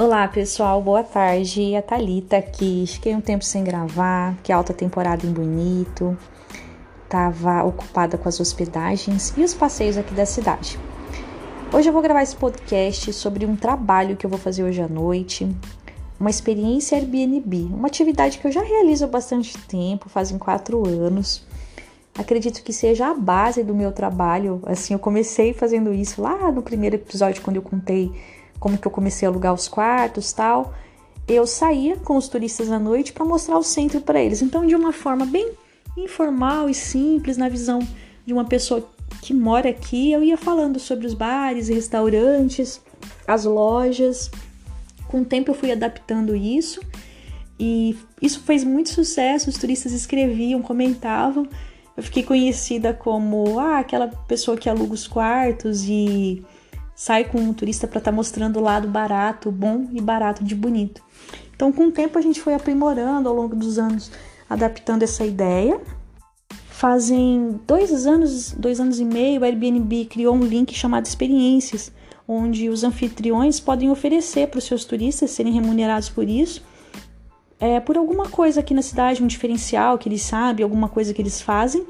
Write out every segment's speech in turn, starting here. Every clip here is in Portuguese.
Olá pessoal, boa tarde. A Thalita aqui. Fiquei um tempo sem gravar, que alta temporada em Bonito. Tava ocupada com as hospedagens e os passeios aqui da cidade. Hoje eu vou gravar esse podcast sobre um trabalho que eu vou fazer hoje à noite, uma experiência Airbnb, uma atividade que eu já realizo há bastante tempo, fazem quatro anos. Acredito que seja a base do meu trabalho. Assim, eu comecei fazendo isso lá no primeiro episódio, quando eu contei como que eu comecei a alugar os quartos tal. Eu saía com os turistas à noite para mostrar o centro para eles. Então, de uma forma bem informal e simples, na visão de uma pessoa que mora aqui, eu ia falando sobre os bares e restaurantes, as lojas. Com o tempo eu fui adaptando isso e isso fez muito sucesso. Os turistas escreviam, comentavam. Eu fiquei conhecida como ah, aquela pessoa que aluga os quartos e sai com um turista para estar tá mostrando o lado barato, bom e barato de bonito. Então, com o tempo, a gente foi aprimorando ao longo dos anos, adaptando essa ideia. Fazem dois anos, dois anos e meio, o Airbnb criou um link chamado Experiências, onde os anfitriões podem oferecer para os seus turistas serem remunerados por isso, é, por alguma coisa aqui na cidade, um diferencial que eles sabem, alguma coisa que eles fazem.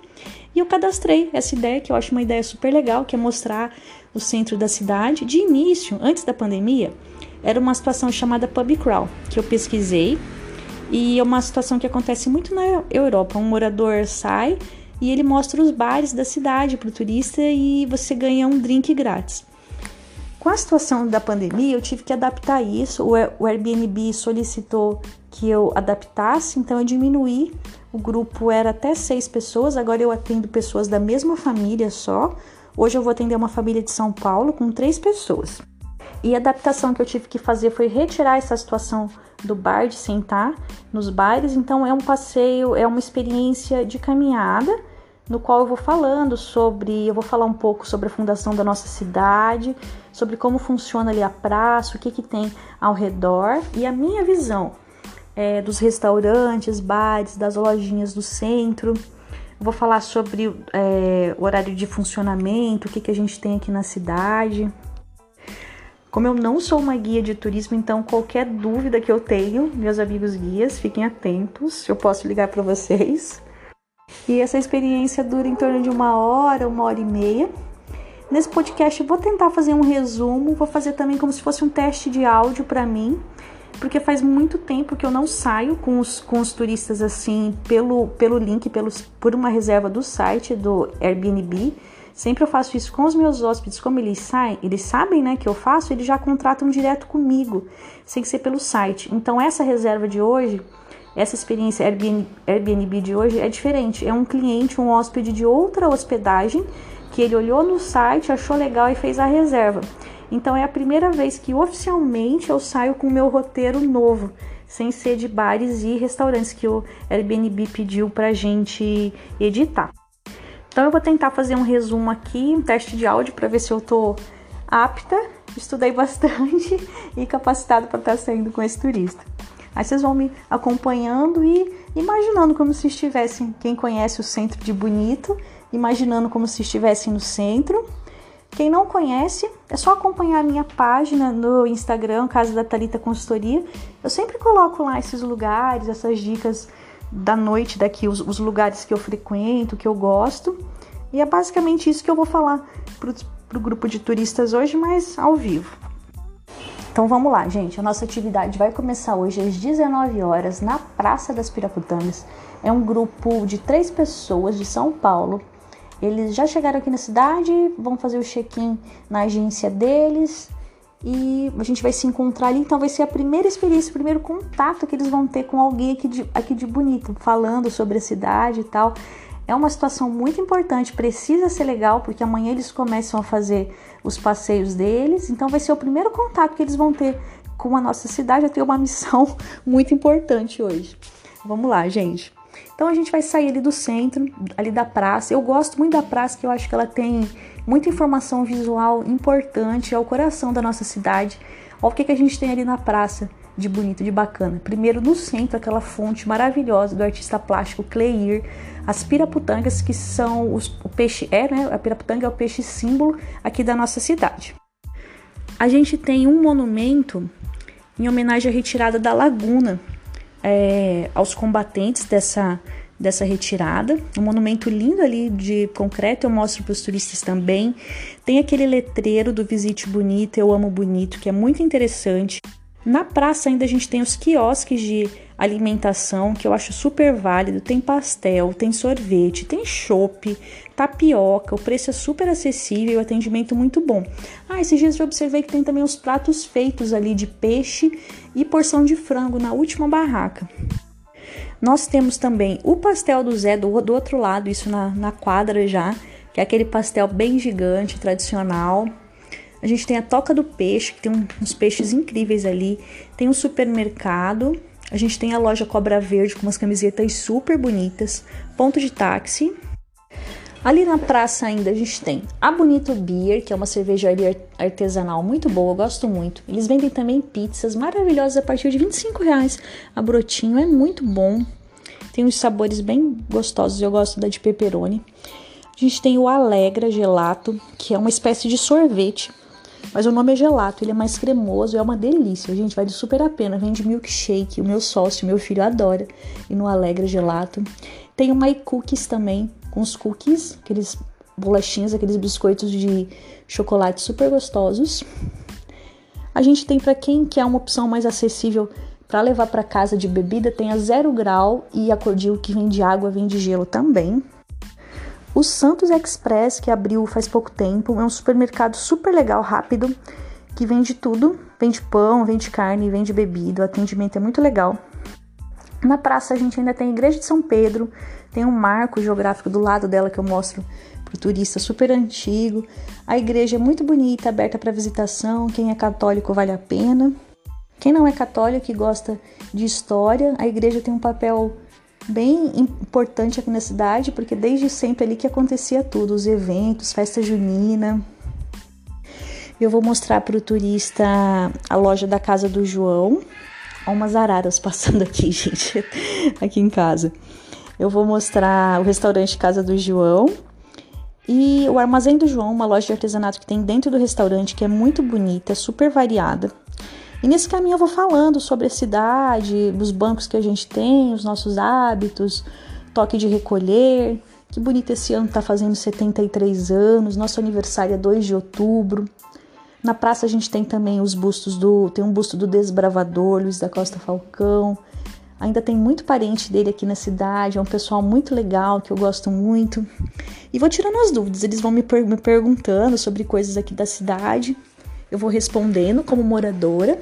E eu cadastrei essa ideia, que eu acho uma ideia super legal, que é mostrar o centro da cidade. De início, antes da pandemia, era uma situação chamada pub crawl, que eu pesquisei. E é uma situação que acontece muito na Europa. Um morador sai e ele mostra os bares da cidade para o turista e você ganha um drink grátis. Com a situação da pandemia, eu tive que adaptar isso. O Airbnb solicitou que eu adaptasse, então eu diminuí. O grupo era até seis pessoas, agora eu atendo pessoas da mesma família só. Hoje eu vou atender uma família de São Paulo com três pessoas. E a adaptação que eu tive que fazer foi retirar essa situação do bar, de sentar nos bares. Então é um passeio, é uma experiência de caminhada, no qual eu vou falando sobre, eu vou falar um pouco sobre a fundação da nossa cidade, sobre como funciona ali a praça, o que, que tem ao redor e a minha visão é, dos restaurantes, bares, das lojinhas do centro. Vou falar sobre é, o horário de funcionamento, o que, que a gente tem aqui na cidade. Como eu não sou uma guia de turismo, então qualquer dúvida que eu tenho, meus amigos guias, fiquem atentos, eu posso ligar para vocês. E essa experiência dura em torno de uma hora, uma hora e meia. Nesse podcast eu vou tentar fazer um resumo, vou fazer também como se fosse um teste de áudio para mim, porque faz muito tempo que eu não saio com os, com os turistas assim pelo, pelo link, pelos, por uma reserva do site do Airbnb. Sempre eu faço isso com os meus hóspedes, como eles saem, eles sabem, né, que eu faço, eles já contratam direto comigo, sem ser pelo site. Então essa reserva de hoje, essa experiência Airbnb, Airbnb de hoje é diferente. É um cliente, um hóspede de outra hospedagem que ele olhou no site, achou legal e fez a reserva. Então é a primeira vez que oficialmente eu saio com o meu roteiro novo, sem ser de bares e restaurantes que o Airbnb pediu pra gente editar. Então eu vou tentar fazer um resumo aqui, um teste de áudio para ver se eu tô apta, estudei bastante e capacitado para estar tá saindo com esse turista. Aí vocês vão me acompanhando e imaginando como se estivessem, quem conhece o centro de Bonito, imaginando como se estivessem no centro quem não conhece, é só acompanhar a minha página no Instagram, Casa da Talita Consultoria. Eu sempre coloco lá esses lugares, essas dicas da noite daqui, os, os lugares que eu frequento, que eu gosto. E é basicamente isso que eu vou falar para o grupo de turistas hoje, mas ao vivo. Então vamos lá, gente. A nossa atividade vai começar hoje às 19 horas na Praça das Piraputangas. É um grupo de três pessoas de São Paulo eles já chegaram aqui na cidade, vão fazer o check-in na agência deles e a gente vai se encontrar ali. Então vai ser a primeira experiência, o primeiro contato que eles vão ter com alguém aqui de, aqui de Bonito, falando sobre a cidade e tal. É uma situação muito importante, precisa ser legal, porque amanhã eles começam a fazer os passeios deles. Então vai ser o primeiro contato que eles vão ter com a nossa cidade. Eu tenho uma missão muito importante hoje. Vamos lá, gente. Então a gente vai sair ali do centro, ali da praça. Eu gosto muito da praça, que eu acho que ela tem muita informação visual importante, é o coração da nossa cidade. Olha o que, que a gente tem ali na praça de bonito, de bacana. Primeiro no centro, aquela fonte maravilhosa do artista plástico Cleir, as piraputangas que são os, o peixe é, né? A piraputanga é o peixe símbolo aqui da nossa cidade. A gente tem um monumento em homenagem à retirada da Laguna, é, aos combatentes dessa, dessa retirada. Um monumento lindo ali de concreto, eu mostro para os turistas também. Tem aquele letreiro do Visite Bonito, Eu Amo Bonito, que é muito interessante. Na praça ainda a gente tem os quiosques de alimentação, que eu acho super válido. Tem pastel, tem sorvete, tem chopp, tapioca. O preço é super acessível e o atendimento muito bom. Ah, esses dias eu observei que tem também os pratos feitos ali de peixe e porção de frango na última barraca. Nós temos também o pastel do Zé do, do outro lado, isso na, na quadra já, que é aquele pastel bem gigante, tradicional. A gente tem a Toca do Peixe, que tem uns peixes incríveis ali. Tem um supermercado. A gente tem a loja Cobra Verde com umas camisetas super bonitas. Ponto de táxi. Ali na praça ainda a gente tem a Bonito Beer, que é uma cervejaria artesanal muito boa, eu gosto muito. Eles vendem também pizzas maravilhosas a partir de 25 reais. A Brotinho é muito bom, tem uns sabores bem gostosos, eu gosto da de pepperoni. A gente tem o Alegra Gelato, que é uma espécie de sorvete mas o nome é gelato, ele é mais cremoso, é uma delícia. Gente, vale super a pena. Vende milkshake, o meu sócio, meu filho adora. E no Alegra Gelato. Tem o My Cookies também, com os cookies, aqueles bolachinhas, aqueles biscoitos de chocolate super gostosos. A gente tem para quem quer uma opção mais acessível para levar para casa de bebida, tem a Zero Grau e a Cordil que vende água, vende gelo também. O Santos Express, que abriu faz pouco tempo, é um supermercado super legal, rápido, que vende tudo. Vende pão, vende carne, vende bebida, o atendimento é muito legal. Na praça a gente ainda tem a Igreja de São Pedro, tem um marco geográfico do lado dela que eu mostro para o turista, super antigo. A igreja é muito bonita, aberta para visitação, quem é católico vale a pena. Quem não é católico e gosta de história, a igreja tem um papel bem importante aqui na cidade, porque desde sempre ali que acontecia tudo, os eventos, festa junina. Eu vou mostrar para o turista a loja da casa do João. Olha umas araras passando aqui, gente, aqui em casa. Eu vou mostrar o restaurante Casa do João e o Armazém do João, uma loja de artesanato que tem dentro do restaurante, que é muito bonita, super variada. E nesse caminho eu vou falando sobre a cidade, os bancos que a gente tem, os nossos hábitos, toque de recolher. Que bonito esse ano tá fazendo 73 anos, nosso aniversário é 2 de outubro. Na praça a gente tem também os bustos do. Tem um busto do desbravador, Luiz da Costa Falcão. Ainda tem muito parente dele aqui na cidade, é um pessoal muito legal que eu gosto muito. E vou tirando as dúvidas, eles vão me, per me perguntando sobre coisas aqui da cidade eu vou respondendo como moradora.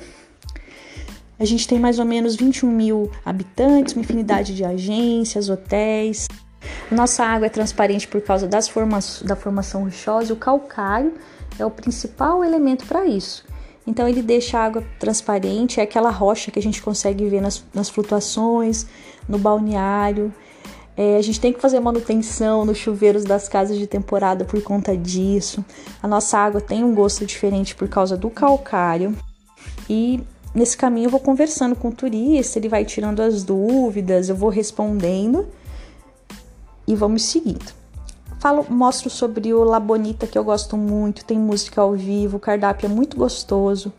A gente tem mais ou menos 21 mil habitantes, uma infinidade de agências, hotéis. Nossa água é transparente por causa das forma da formação rochosa e o calcário é o principal elemento para isso. Então ele deixa a água transparente, é aquela rocha que a gente consegue ver nas, nas flutuações, no balneário. É, a gente tem que fazer manutenção nos chuveiros das casas de temporada por conta disso. A nossa água tem um gosto diferente por causa do calcário. E nesse caminho eu vou conversando com o turista, ele vai tirando as dúvidas, eu vou respondendo e vamos seguindo. Falo, mostro sobre o La Bonita que eu gosto muito, tem música ao vivo, o cardápio é muito gostoso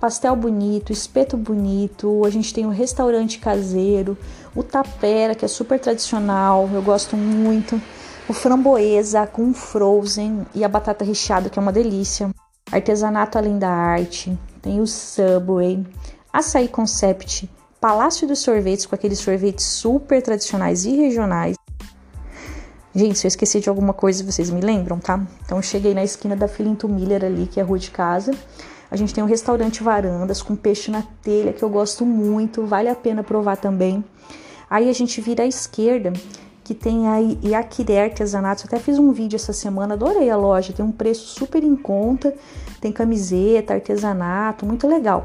pastel bonito, espeto bonito, a gente tem um restaurante caseiro, o tapera, que é super tradicional, eu gosto muito, o framboesa com frozen e a batata recheada, que é uma delícia. Artesanato além da arte, tem o Subway, Açaí Concept, Palácio dos Sorvetes, com aqueles sorvetes super tradicionais e regionais. Gente, se eu esqueci de alguma coisa, vocês me lembram, tá? Então, eu cheguei na esquina da Filinto Miller ali, que é a rua de casa. A gente tem um restaurante Varandas com peixe na telha que eu gosto muito, vale a pena provar também. Aí a gente vira à esquerda, que tem a Artesanatos. Eu até fiz um vídeo essa semana, adorei a loja, tem um preço super em conta, tem camiseta, artesanato, muito legal.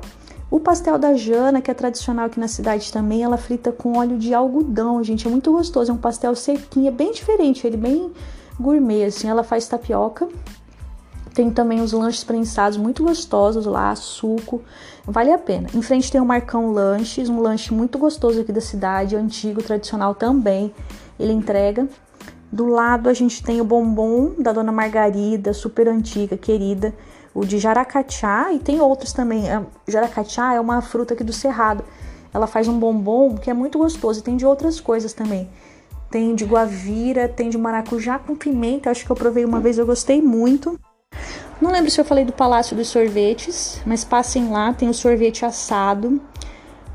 O pastel da Jana, que é tradicional aqui na cidade também, ela frita com óleo de algodão, gente, é muito gostoso, é um pastel sequinho, é bem diferente, ele bem gourmet, assim, ela faz tapioca tem também os lanches prensados muito gostosos lá, suco, vale a pena. Em frente tem o Marcão Lanches, um lanche muito gostoso aqui da cidade, antigo, tradicional também. Ele entrega. Do lado a gente tem o bombom da Dona Margarida, super antiga, querida, o de jaracatiá e tem outros também. É, jaracatiá é uma fruta aqui do Cerrado. Ela faz um bombom que é muito gostoso e tem de outras coisas também. Tem de guavira, tem de maracujá com pimenta. Acho que eu provei uma vez, eu gostei muito. Não lembro se eu falei do Palácio dos Sorvetes, mas passem lá, tem o sorvete assado.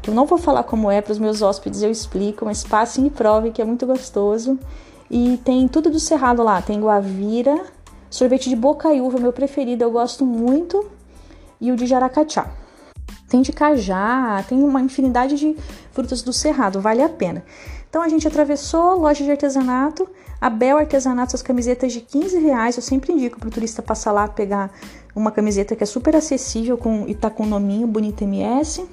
Eu não vou falar como é para os meus hóspedes, eu explico, mas passem e provem que é muito gostoso. E tem tudo do Cerrado lá, tem guavira, sorvete de bocaiúva, meu preferido, eu gosto muito, e o de jaracatiá. Tem de cajá, tem uma infinidade de frutas do Cerrado, vale a pena. Então a gente atravessou loja de artesanato, a Bel Artesanato, as camisetas de 15 reais. Eu sempre indico para o turista passar lá pegar uma camiseta que é super acessível com, e tá com o nominho Bonita MS.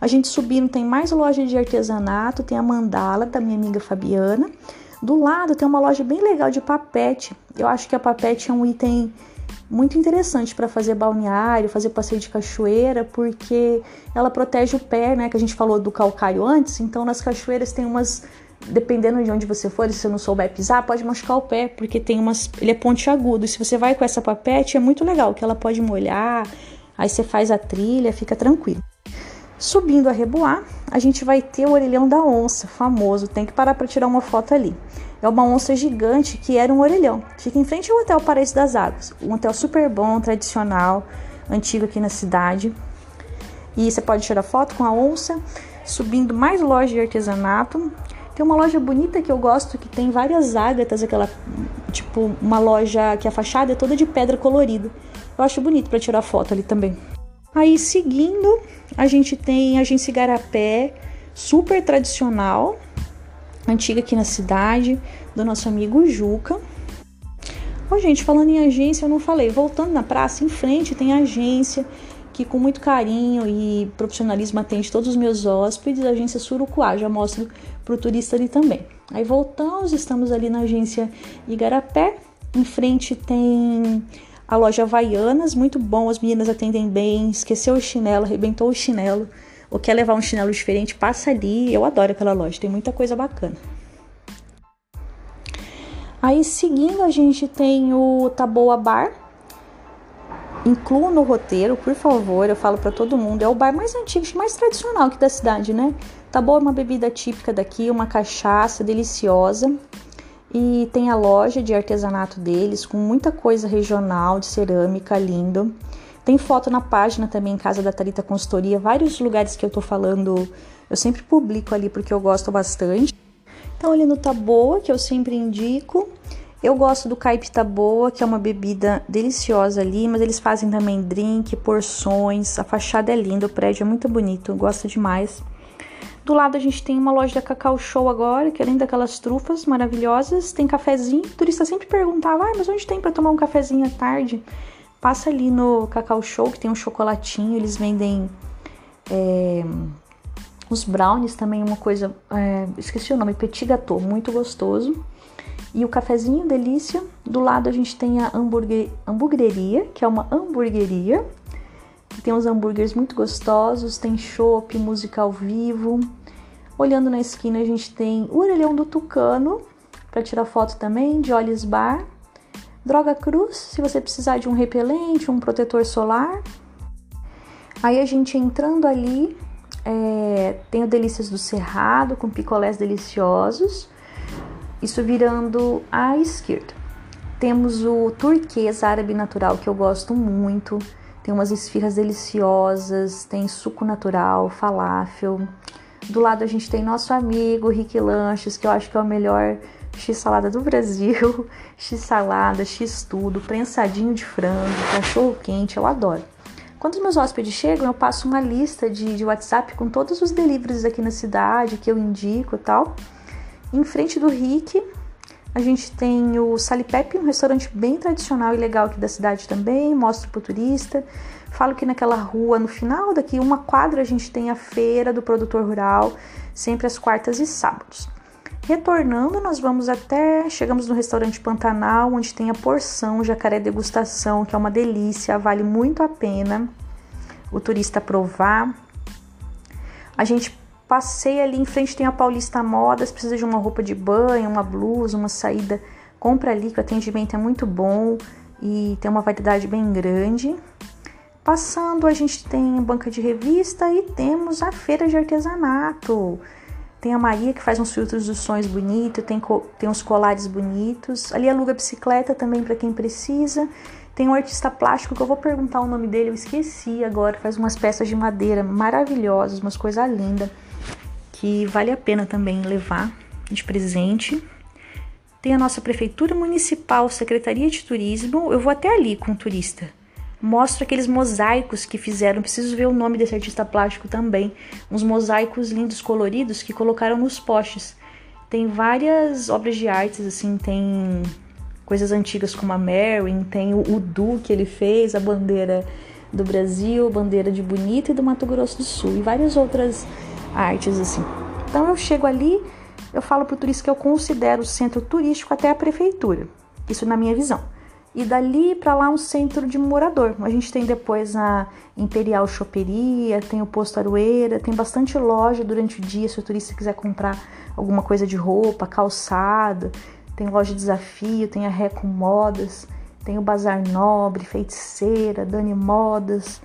A gente subindo tem mais loja de artesanato, tem a Mandala da minha amiga Fabiana. Do lado tem uma loja bem legal de papete. Eu acho que a papete é um item muito interessante para fazer balneário, fazer passeio de cachoeira, porque ela protege o pé, né? Que a gente falou do calcário antes. Então nas cachoeiras tem umas, dependendo de onde você for, se você não souber pisar, pode machucar o pé, porque tem umas, ele é pontiagudo. E se você vai com essa papete é muito legal, que ela pode molhar. Aí você faz a trilha, fica tranquilo. Subindo a Reboar, a gente vai ter o orelhão da onça, famoso. Tem que parar para tirar uma foto ali. É uma onça gigante que era um orelhão. Fica em frente ao Hotel Paraíso das Águas. Um hotel super bom, tradicional, antigo aqui na cidade. E você pode tirar foto com a onça. Subindo mais loja de artesanato. Tem uma loja bonita que eu gosto que tem várias ágatas, aquela tipo uma loja que a fachada é toda de pedra colorida. Eu acho bonito para tirar foto ali também. Aí seguindo, a gente tem a agência Igarapé, super tradicional, antiga aqui na cidade, do nosso amigo Juca. Ó, gente, falando em agência, eu não falei. Voltando na praça, em frente tem agência que com muito carinho e profissionalismo atende todos os meus hóspedes, a agência Surucuá, já mostro pro turista ali também. Aí voltamos, estamos ali na agência Igarapé, em frente tem a loja Havaianas, muito bom, as meninas atendem bem, esqueceu o chinelo, arrebentou o chinelo, ou quer levar um chinelo diferente, passa ali. Eu adoro aquela loja, tem muita coisa bacana. Aí seguindo a gente tem o Taboa Bar. Incluo no roteiro, por favor, eu falo para todo mundo, é o bar mais antigo, mais tradicional aqui da cidade, né? Taboa é uma bebida típica daqui, uma cachaça deliciosa e tem a loja de artesanato deles com muita coisa regional de cerâmica lindo. Tem foto na página também casa da Tarita Consultoria, vários lugares que eu tô falando, eu sempre publico ali porque eu gosto bastante. Então ali no Taboa, que eu sempre indico. Eu gosto do Caipe Taboa, que é uma bebida deliciosa ali, mas eles fazem também drink, porções, a fachada é linda, o prédio é muito bonito, gosto demais. Do lado a gente tem uma loja da Cacau Show agora, que além daquelas trufas maravilhosas, tem cafezinho. O turista sempre perguntava, ah, mas onde tem para tomar um cafezinho à tarde? Passa ali no Cacau Show, que tem um chocolatinho, eles vendem é, os brownies também, uma coisa, é, esqueci o nome, petit gâteau, muito gostoso. E o cafezinho, delícia. Do lado a gente tem a hamburgueria, que é uma hamburgueria. Tem uns hambúrgueres muito gostosos, tem chopp, música ao vivo. Olhando na esquina, a gente tem o orelhão do Tucano, para tirar foto também, de Olhos Bar. Droga Cruz, se você precisar de um repelente, um protetor solar. Aí a gente entrando ali, é, tem o Delícias do Cerrado, com picolés deliciosos. Isso virando à esquerda. Temos o turquês árabe natural, que eu gosto muito. Tem umas esfirras deliciosas, tem suco natural, falafel. Do lado a gente tem nosso amigo Rick Lanches, que eu acho que é o melhor x-salada do Brasil. x-salada, x-tudo, prensadinho de frango, cachorro quente, eu adoro. Quando os meus hóspedes chegam, eu passo uma lista de, de WhatsApp com todos os deliveries aqui na cidade que eu indico e tal. Em frente do Rick, a gente tem o Salipep, um restaurante bem tradicional e legal aqui da cidade também, mostro para o turista. Falo que naquela rua, no final daqui, uma quadra, a gente tem a feira do produtor rural, sempre às quartas e sábados. Retornando, nós vamos até. Chegamos no restaurante Pantanal, onde tem a porção jacaré degustação, que é uma delícia, vale muito a pena o turista provar. A gente Passei ali em frente, tem a Paulista Modas, precisa de uma roupa de banho, uma blusa, uma saída, compra ali que o atendimento é muito bom. e tem uma variedade bem grande. Passando, a gente tem banca de revista e temos a feira de artesanato. Tem a Maria que faz uns filtros dos sonhos bonitos, tem, tem uns colares bonitos. Ali aluga bicicleta também para quem precisa. Tem um artista plástico que eu vou perguntar o nome dele, eu esqueci agora. Faz umas peças de madeira maravilhosas, umas coisas lindas, que vale a pena também levar de presente. Tem a nossa prefeitura municipal, Secretaria de Turismo. Eu vou até ali com o turista mostra aqueles mosaicos que fizeram. Preciso ver o nome desse artista plástico também. Uns mosaicos lindos, coloridos que colocaram nos postes. Tem várias obras de artes, assim, tem coisas antigas como a Merwin, tem o Udu que ele fez, a bandeira do Brasil, bandeira de Bonito e do Mato Grosso do Sul e várias outras artes assim. Então eu chego ali, eu falo para o turista que eu considero o centro turístico até a prefeitura. Isso na minha visão e dali para lá um centro de morador. A gente tem depois a Imperial Choperia, tem o Posto Aroeira, tem bastante loja durante o dia se o turista quiser comprar alguma coisa de roupa, calçado, tem loja de desafio, tem a Reco Modas, tem o Bazar Nobre, Feiticeira, Dani Modas.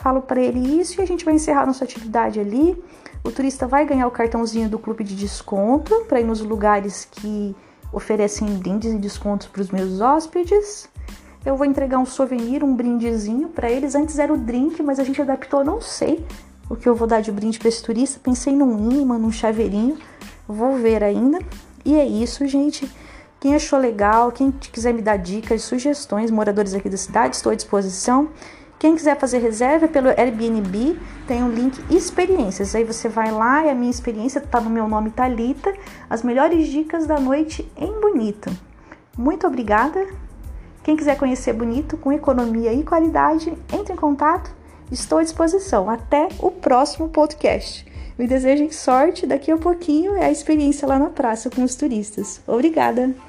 Falo para ele isso e a gente vai encerrar nossa atividade ali. O turista vai ganhar o cartãozinho do clube de desconto para ir nos lugares que oferecem brindes e descontos para os meus hóspedes. Eu vou entregar um souvenir, um brindezinho para eles. Antes era o drink, mas a gente adaptou, não sei o que eu vou dar de brinde para esse turista. Pensei num imã, num chaveirinho. Vou ver ainda. E é isso, gente. Quem achou legal, quem quiser me dar dicas, sugestões, moradores aqui da cidade, estou à disposição. Quem quiser fazer reserva pelo Airbnb, tem um link experiências. Aí você vai lá e a minha experiência está no meu nome Talita, as melhores dicas da noite em Bonito. Muito obrigada. Quem quiser conhecer Bonito com economia e qualidade, entre em contato. Estou à disposição. Até o próximo podcast. Me desejem sorte. Daqui a pouquinho é a experiência lá na praça com os turistas. Obrigada!